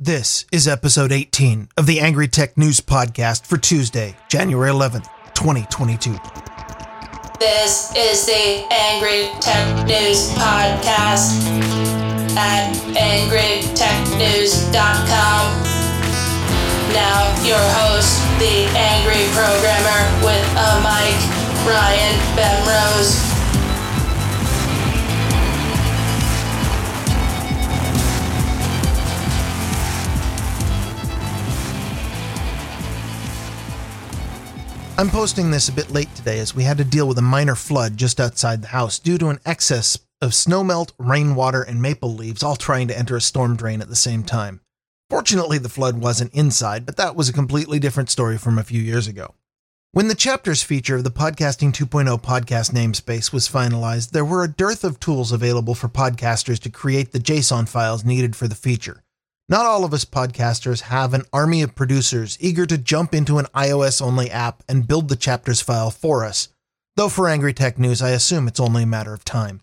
This is episode 18 of the Angry Tech News Podcast for Tuesday, January 11th, 2022. This is the Angry Tech News Podcast at angrytechnews.com. Now, your host, the Angry Programmer with a mic, Ryan Bemrose. I'm posting this a bit late today as we had to deal with a minor flood just outside the house due to an excess of snowmelt, rainwater, and maple leaves all trying to enter a storm drain at the same time. Fortunately, the flood wasn't inside, but that was a completely different story from a few years ago. When the chapters feature of the Podcasting 2.0 podcast namespace was finalized, there were a dearth of tools available for podcasters to create the JSON files needed for the feature. Not all of us podcasters have an army of producers eager to jump into an iOS only app and build the chapters file for us. Though for Angry Tech News, I assume it's only a matter of time.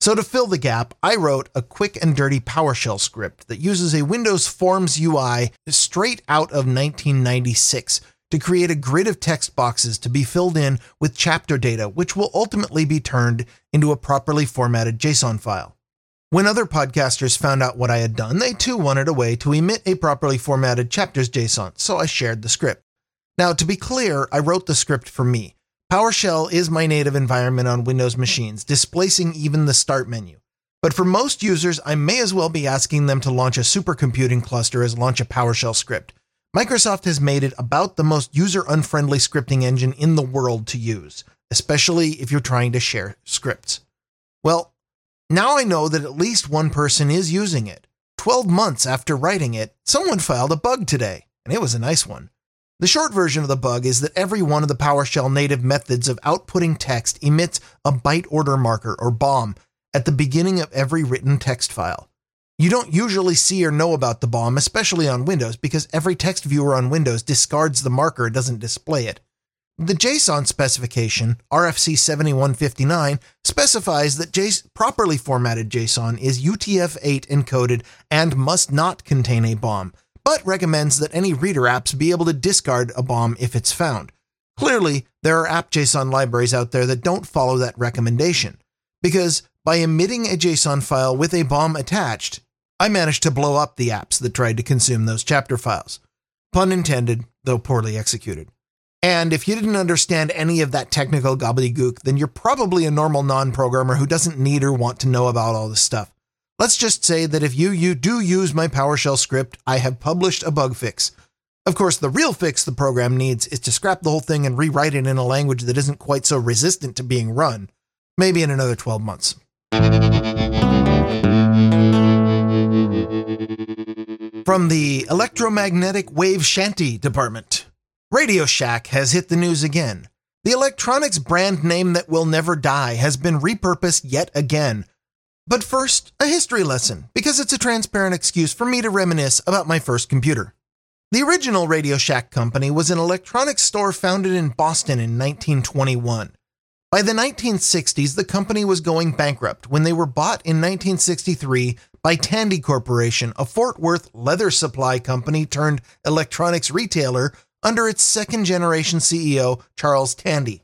So to fill the gap, I wrote a quick and dirty PowerShell script that uses a Windows Forms UI straight out of 1996 to create a grid of text boxes to be filled in with chapter data, which will ultimately be turned into a properly formatted JSON file. When other podcasters found out what I had done, they too wanted a way to emit a properly formatted chapters JSON, so I shared the script. Now, to be clear, I wrote the script for me. PowerShell is my native environment on Windows machines, displacing even the start menu. But for most users, I may as well be asking them to launch a supercomputing cluster as launch a PowerShell script. Microsoft has made it about the most user unfriendly scripting engine in the world to use, especially if you're trying to share scripts. Well, now I know that at least one person is using it. 12 months after writing it, someone filed a bug today, and it was a nice one. The short version of the bug is that every one of the PowerShell native methods of outputting text emits a byte order marker or BOM at the beginning of every written text file. You don't usually see or know about the BOM, especially on Windows, because every text viewer on Windows discards the marker and doesn't display it. The JSON specification, RFC 7159, specifies that properly formatted JSON is UTF-8 encoded and must not contain a BOM, but recommends that any reader apps be able to discard a BOM if it's found. Clearly, there are app JSON libraries out there that don't follow that recommendation, because by emitting a JSON file with a bomb attached, I managed to blow up the apps that tried to consume those chapter files. Pun intended, though poorly executed. And if you didn't understand any of that technical gobbledygook, then you're probably a normal non programmer who doesn't need or want to know about all this stuff. Let's just say that if you, you do use my PowerShell script, I have published a bug fix. Of course, the real fix the program needs is to scrap the whole thing and rewrite it in a language that isn't quite so resistant to being run. Maybe in another 12 months. From the Electromagnetic Wave Shanty Department. Radio Shack has hit the news again. The electronics brand name that will never die has been repurposed yet again. But first, a history lesson, because it's a transparent excuse for me to reminisce about my first computer. The original Radio Shack company was an electronics store founded in Boston in 1921. By the 1960s, the company was going bankrupt when they were bought in 1963 by Tandy Corporation, a Fort Worth leather supply company turned electronics retailer under its second generation CEO, Charles Tandy.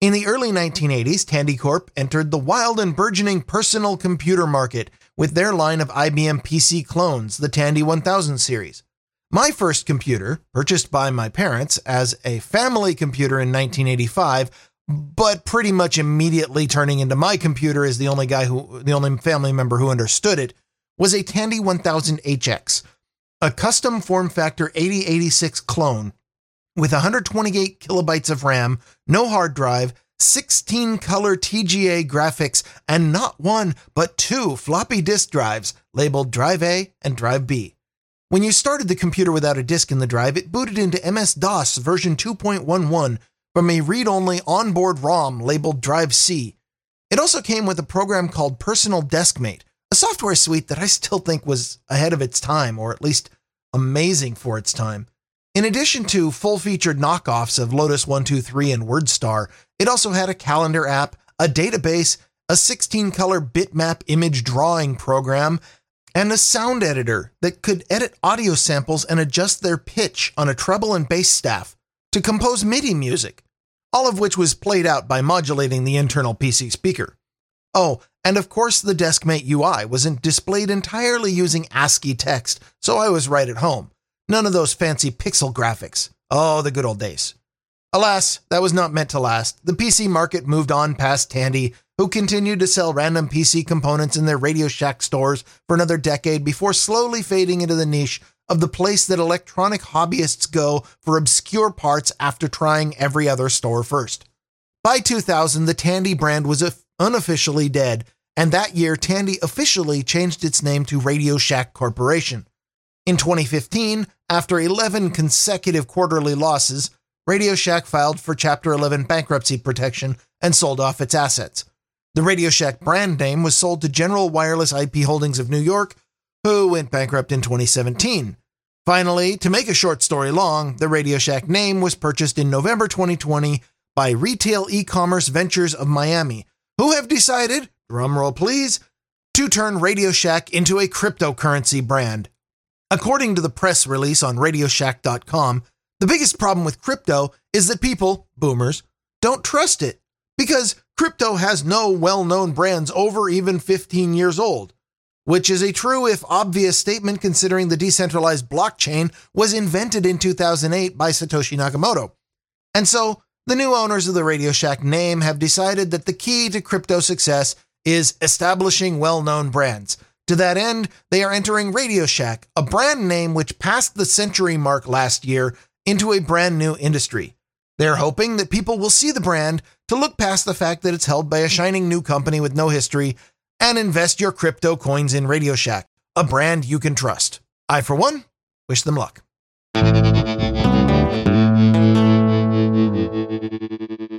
In the early 1980s, Tandy Corp entered the wild and burgeoning personal computer market with their line of IBM PC clones, the Tandy 1000 series. My first computer, purchased by my parents as a family computer in 1985, but pretty much immediately turning into my computer as the only guy who, the only family member who understood it, was a Tandy 1000 HX, a custom form factor 8086 clone with 128 kilobytes of RAM, no hard drive, 16 color TGA graphics, and not one, but two floppy disk drives labeled Drive A and Drive B. When you started the computer without a disk in the drive, it booted into MS DOS version 2.11 from a read only onboard ROM labeled Drive C. It also came with a program called Personal Deskmate, a software suite that I still think was ahead of its time, or at least amazing for its time. In addition to full featured knockoffs of Lotus 123 and WordStar, it also had a calendar app, a database, a 16 color bitmap image drawing program, and a sound editor that could edit audio samples and adjust their pitch on a treble and bass staff to compose MIDI music, all of which was played out by modulating the internal PC speaker. Oh, and of course, the DeskMate UI wasn't displayed entirely using ASCII text, so I was right at home. None of those fancy pixel graphics. Oh, the good old days. Alas, that was not meant to last. The PC market moved on past Tandy, who continued to sell random PC components in their Radio Shack stores for another decade before slowly fading into the niche of the place that electronic hobbyists go for obscure parts after trying every other store first. By 2000, the Tandy brand was unofficially dead, and that year Tandy officially changed its name to Radio Shack Corporation. In 2015, after 11 consecutive quarterly losses, Radio Shack filed for Chapter 11 bankruptcy protection and sold off its assets. The Radio Shack brand name was sold to General Wireless IP Holdings of New York, who went bankrupt in 2017. Finally, to make a short story long, the Radio Shack name was purchased in November 2020 by Retail E-commerce Ventures of Miami, who have decided, drumroll please, to turn Radio Shack into a cryptocurrency brand. According to the press release on radioshack.com, the biggest problem with crypto is that people, boomers, don't trust it because crypto has no well known brands over even 15 years old, which is a true, if obvious, statement considering the decentralized blockchain was invented in 2008 by Satoshi Nakamoto. And so, the new owners of the Radio Shack name have decided that the key to crypto success is establishing well known brands. To that end, they are entering Radio Shack, a brand name which passed the century mark last year into a brand new industry. They're hoping that people will see the brand to look past the fact that it's held by a shining new company with no history and invest your crypto coins in Radio Shack, a brand you can trust. I, for one, wish them luck.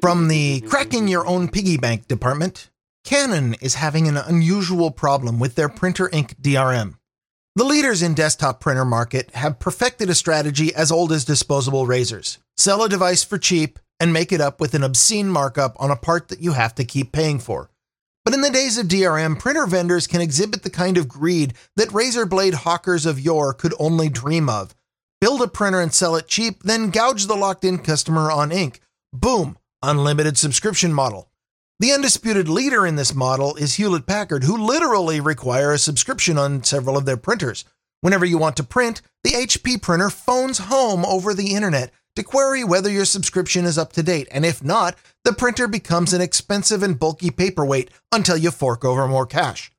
From the cracking your own piggy bank department, Canon is having an unusual problem with their printer ink DRM. The leaders in desktop printer market have perfected a strategy as old as disposable razors. Sell a device for cheap and make it up with an obscene markup on a part that you have to keep paying for. But in the days of DRM, printer vendors can exhibit the kind of greed that razor blade hawkers of yore could only dream of. Build a printer and sell it cheap, then gouge the locked in customer on ink. Boom, unlimited subscription model. The undisputed leader in this model is Hewlett Packard, who literally require a subscription on several of their printers. Whenever you want to print, the HP printer phones home over the internet to query whether your subscription is up to date, and if not, the printer becomes an expensive and bulky paperweight until you fork over more cash.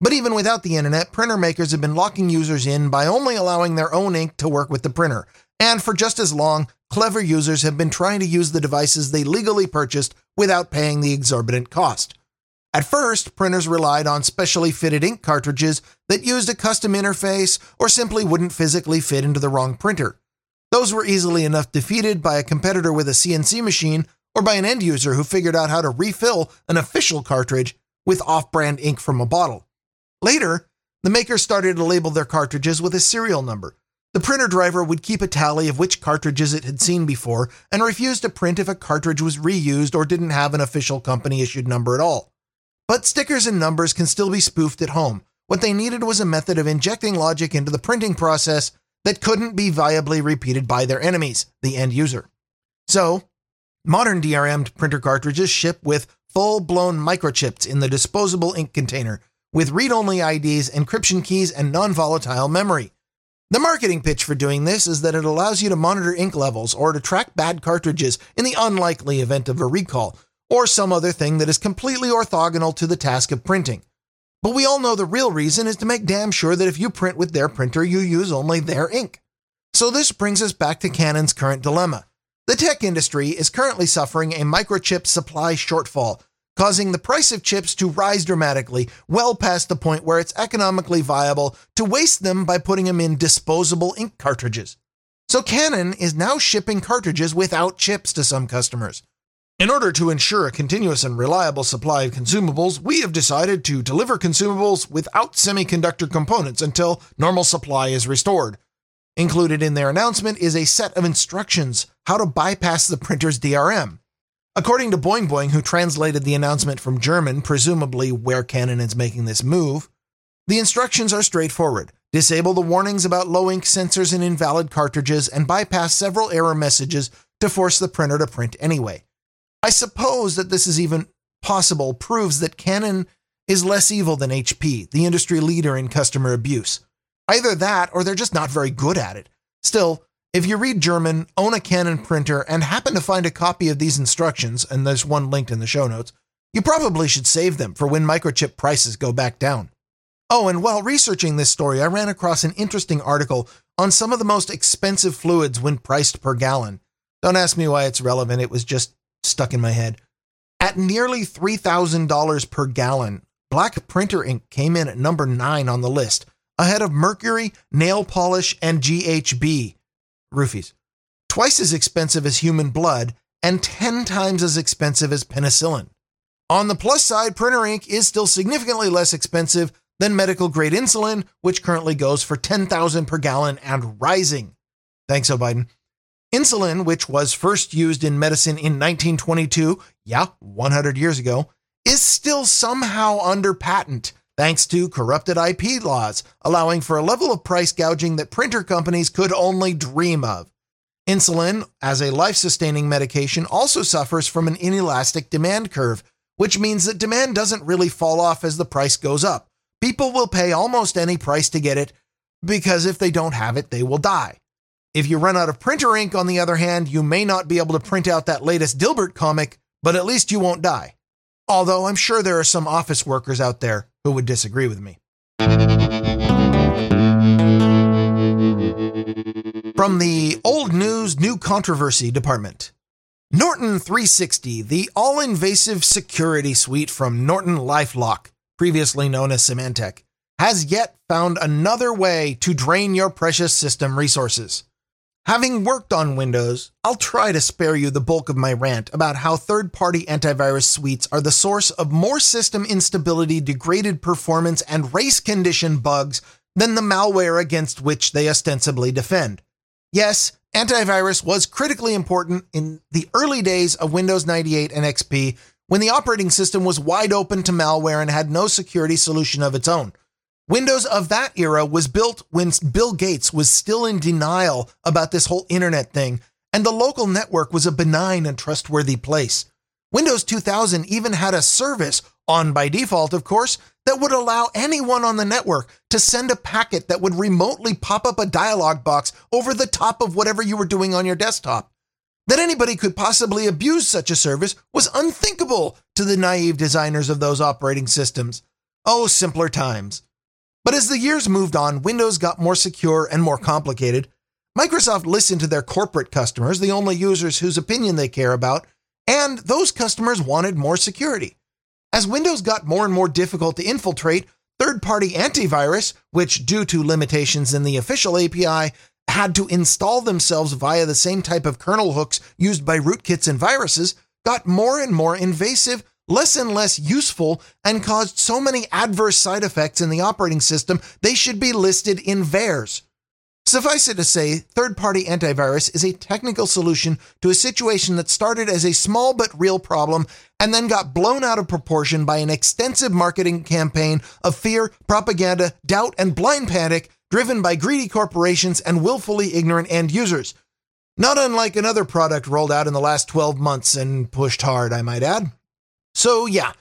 But even without the internet, printer makers have been locking users in by only allowing their own ink to work with the printer. And for just as long, clever users have been trying to use the devices they legally purchased without paying the exorbitant cost. At first, printers relied on specially fitted ink cartridges that used a custom interface or simply wouldn't physically fit into the wrong printer. Those were easily enough defeated by a competitor with a CNC machine or by an end user who figured out how to refill an official cartridge with off brand ink from a bottle. Later, the makers started to label their cartridges with a serial number, the printer driver would keep a tally of which cartridges it had seen before and refuse to print if a cartridge was reused or didn't have an official company issued number at all. But stickers and numbers can still be spoofed at home. What they needed was a method of injecting logic into the printing process that couldn't be viably repeated by their enemies, the end user. So, modern DRM printer cartridges ship with full blown microchips in the disposable ink container with read only IDs, encryption keys, and non volatile memory. The marketing pitch for doing this is that it allows you to monitor ink levels or to track bad cartridges in the unlikely event of a recall, or some other thing that is completely orthogonal to the task of printing. But we all know the real reason is to make damn sure that if you print with their printer, you use only their ink. So this brings us back to Canon's current dilemma. The tech industry is currently suffering a microchip supply shortfall causing the price of chips to rise dramatically, well past the point where it's economically viable to waste them by putting them in disposable ink cartridges. So Canon is now shipping cartridges without chips to some customers. In order to ensure a continuous and reliable supply of consumables, we have decided to deliver consumables without semiconductor components until normal supply is restored. Included in their announcement is a set of instructions how to bypass the printer's DRM. According to Boing Boing, who translated the announcement from German, presumably where Canon is making this move, The instructions are straightforward. Disable the warnings about low ink sensors and invalid cartridges, and bypass several error messages to force the printer to print anyway. I suppose that this is even possible proves that Canon is less evil than HP, the industry leader in customer abuse. Either that or they're just not very good at it. Still, if you read German, own a Canon printer, and happen to find a copy of these instructions, and there's one linked in the show notes, you probably should save them for when microchip prices go back down. Oh, and while researching this story, I ran across an interesting article on some of the most expensive fluids when priced per gallon. Don't ask me why it's relevant, it was just stuck in my head. At nearly $3,000 per gallon, black printer ink came in at number 9 on the list, ahead of mercury, nail polish, and GHB. Roofies. Twice as expensive as human blood and 10 times as expensive as penicillin. On the plus side, printer ink is still significantly less expensive than medical grade insulin, which currently goes for 10,000 per gallon and rising. Thanks, Joe Biden. Insulin, which was first used in medicine in 1922, yeah, 100 years ago, is still somehow under patent thanks to corrupted IP laws, allowing for a level of price gouging that printer companies could only dream of. Insulin, as a life sustaining medication, also suffers from an inelastic demand curve, which means that demand doesn't really fall off as the price goes up. People will pay almost any price to get it because if they don't have it, they will die. If you run out of printer ink, on the other hand, you may not be able to print out that latest Dilbert comic, but at least you won't die. Although I'm sure there are some office workers out there who would disagree with me. From the Old News New Controversy Department. Norton 360, the all invasive security suite from Norton Lifelock, previously known as Symantec, has yet found another way to drain your precious system resources. Having worked on Windows, I'll try to spare you the bulk of my rant about how third party antivirus suites are the source of more system instability, degraded performance, and race condition bugs than the malware against which they ostensibly defend. Yes, antivirus was critically important in the early days of Windows 98 and XP when the operating system was wide open to malware and had no security solution of its own. Windows of that era was built when Bill Gates was still in denial about this whole internet thing, and the local network was a benign and trustworthy place. Windows 2000 even had a service, on by default, of course, that would allow anyone on the network to send a packet that would remotely pop up a dialog box over the top of whatever you were doing on your desktop. That anybody could possibly abuse such a service was unthinkable to the naive designers of those operating systems. Oh, simpler times. But as the years moved on, Windows got more secure and more complicated. Microsoft listened to their corporate customers, the only users whose opinion they care about, and those customers wanted more security. As Windows got more and more difficult to infiltrate, third party antivirus, which, due to limitations in the official API, had to install themselves via the same type of kernel hooks used by rootkits and viruses, got more and more invasive, less and less useful, and caused so many adverse side effects in the operating system they should be listed in VAERS. Suffice it to say, third party antivirus is a technical solution to a situation that started as a small but real problem and then got blown out of proportion by an extensive marketing campaign of fear, propaganda, doubt, and blind panic driven by greedy corporations and willfully ignorant end users. Not unlike another product rolled out in the last 12 months and pushed hard, I might add. So, yeah,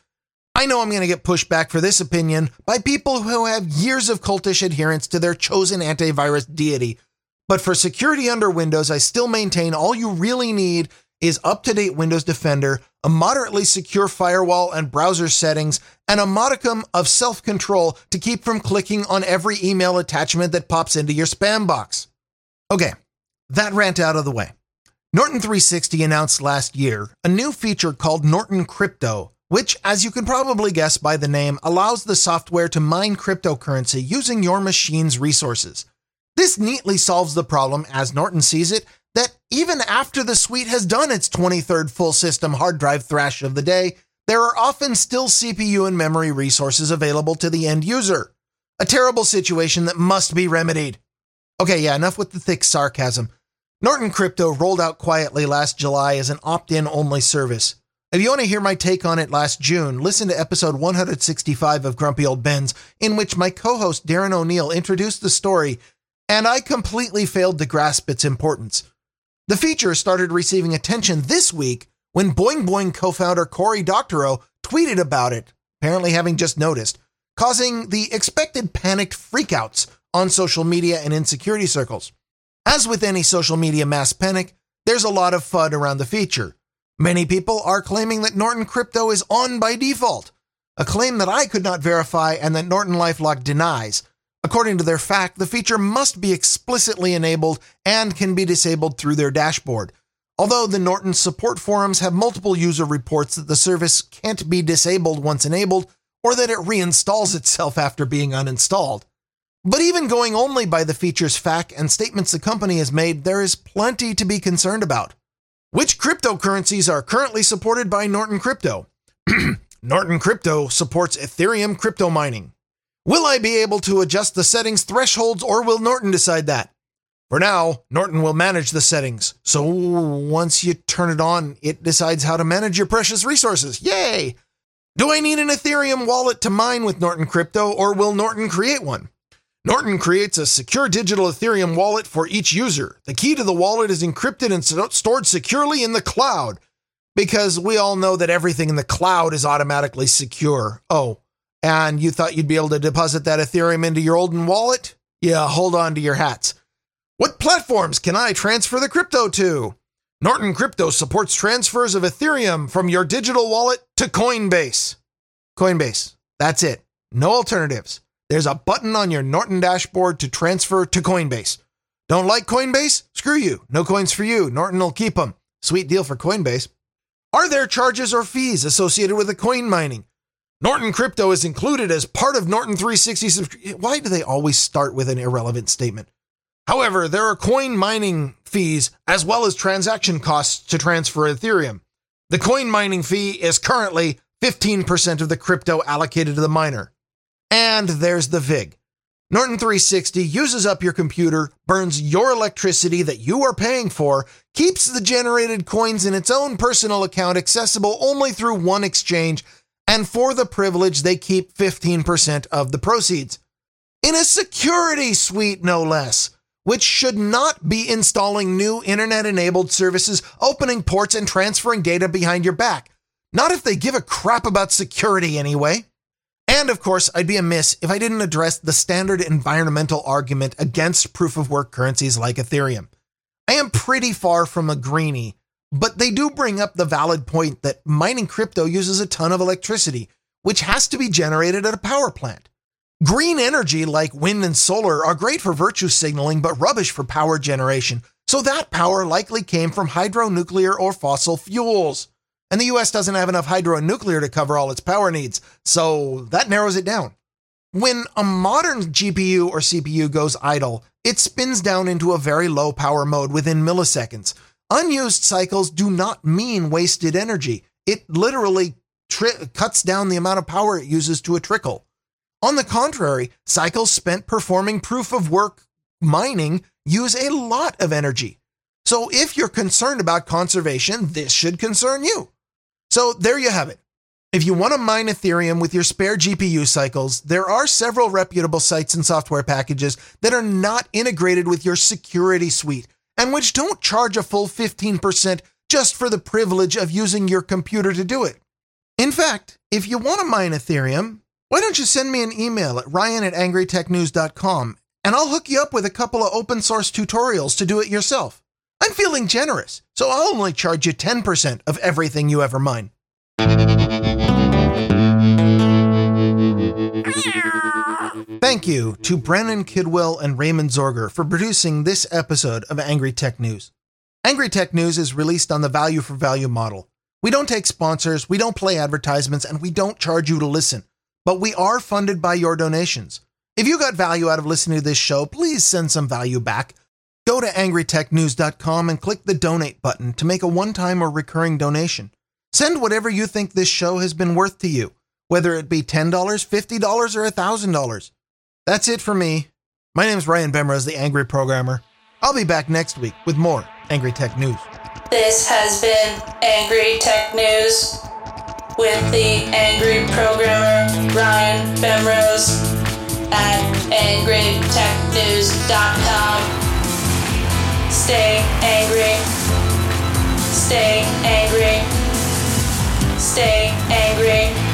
I know I'm going to get pushback for this opinion by people who have years of cultish adherence to their chosen antivirus deity. But for security under Windows, I still maintain all you really need is up to date Windows Defender, a moderately secure firewall and browser settings, and a modicum of self control to keep from clicking on every email attachment that pops into your spam box. Okay, that rant out of the way. Norton 360 announced last year a new feature called Norton Crypto, which, as you can probably guess by the name, allows the software to mine cryptocurrency using your machine's resources. This neatly solves the problem, as Norton sees it, that even after the suite has done its 23rd full system hard drive thrash of the day, there are often still CPU and memory resources available to the end user. A terrible situation that must be remedied. Okay, yeah, enough with the thick sarcasm. Norton Crypto rolled out quietly last July as an opt in only service. If you want to hear my take on it last June, listen to episode 165 of Grumpy Old Bens, in which my co host Darren O'Neill introduced the story, and I completely failed to grasp its importance. The feature started receiving attention this week when Boing Boing co founder Cory Doctorow tweeted about it, apparently having just noticed, causing the expected panicked freakouts on social media and in security circles. As with any social media mass panic, there's a lot of FUD around the feature. Many people are claiming that Norton Crypto is on by default, a claim that I could not verify and that Norton Lifelock denies. According to their FAQ, the feature must be explicitly enabled and can be disabled through their dashboard. Although the Norton support forums have multiple user reports that the service can't be disabled once enabled, or that it reinstalls itself after being uninstalled. But even going only by the feature's FAQ and statements the company has made, there is plenty to be concerned about. Which cryptocurrencies are currently supported by Norton Crypto? Norton Crypto supports Ethereum crypto mining. Will I be able to adjust the settings thresholds or will Norton decide that? For now, Norton will manage the settings. So once you turn it on, it decides how to manage your precious resources. Yay! Do I need an Ethereum wallet to mine with Norton Crypto or will Norton create one? Norton creates a secure digital Ethereum wallet for each user. The key to the wallet is encrypted and stored securely in the cloud because we all know that everything in the cloud is automatically secure. Oh, and you thought you'd be able to deposit that Ethereum into your Olden wallet? Yeah, hold on to your hats. What platforms can I transfer the crypto to? Norton Crypto supports transfers of Ethereum from your digital wallet to Coinbase. Coinbase. That's it. No alternatives. There's a button on your Norton dashboard to transfer to Coinbase. Don't like Coinbase? Screw you. No coins for you. Norton will keep them. Sweet deal for Coinbase. Are there charges or fees associated with the coin mining? Norton Crypto is included as part of Norton 360. Why do they always start with an irrelevant statement? However, there are coin mining fees as well as transaction costs to transfer Ethereum. The coin mining fee is currently 15% of the crypto allocated to the miner. And there's the VIG. Norton 360 uses up your computer, burns your electricity that you are paying for, keeps the generated coins in its own personal account accessible only through one exchange, and for the privilege, they keep 15% of the proceeds. In a security suite, no less, which should not be installing new internet enabled services, opening ports, and transferring data behind your back. Not if they give a crap about security, anyway. And of course, I'd be amiss if I didn't address the standard environmental argument against proof of work currencies like Ethereum. I am pretty far from a greenie, but they do bring up the valid point that mining crypto uses a ton of electricity, which has to be generated at a power plant. Green energy like wind and solar are great for virtue signaling, but rubbish for power generation. So that power likely came from hydronuclear or fossil fuels. And the US doesn't have enough hydro and nuclear to cover all its power needs, so that narrows it down. When a modern GPU or CPU goes idle, it spins down into a very low power mode within milliseconds. Unused cycles do not mean wasted energy. It literally tri- cuts down the amount of power it uses to a trickle. On the contrary, cycles spent performing proof of work mining use a lot of energy. So if you're concerned about conservation, this should concern you. So there you have it. If you want to mine Ethereum with your spare GPU cycles, there are several reputable sites and software packages that are not integrated with your security suite and which don't charge a full 15% just for the privilege of using your computer to do it. In fact, if you want to mine Ethereum, why don't you send me an email at ryan at angrytechnews.com and I'll hook you up with a couple of open source tutorials to do it yourself. I'm feeling generous, so I'll only charge you 10% of everything you ever mine. Thank you to Brennan Kidwell and Raymond Zorger for producing this episode of Angry Tech News. Angry Tech News is released on the value for value model. We don't take sponsors, we don't play advertisements, and we don't charge you to listen, but we are funded by your donations. If you got value out of listening to this show, please send some value back Go to angrytechnews.com and click the donate button to make a one time or recurring donation. Send whatever you think this show has been worth to you, whether it be $10, $50, or $1,000. That's it for me. My name is Ryan Bemrose, the Angry Programmer. I'll be back next week with more Angry Tech News. This has been Angry Tech News with the angry programmer Ryan Bemrose at angrytechnews.com. Stay angry. Stay angry. Stay angry.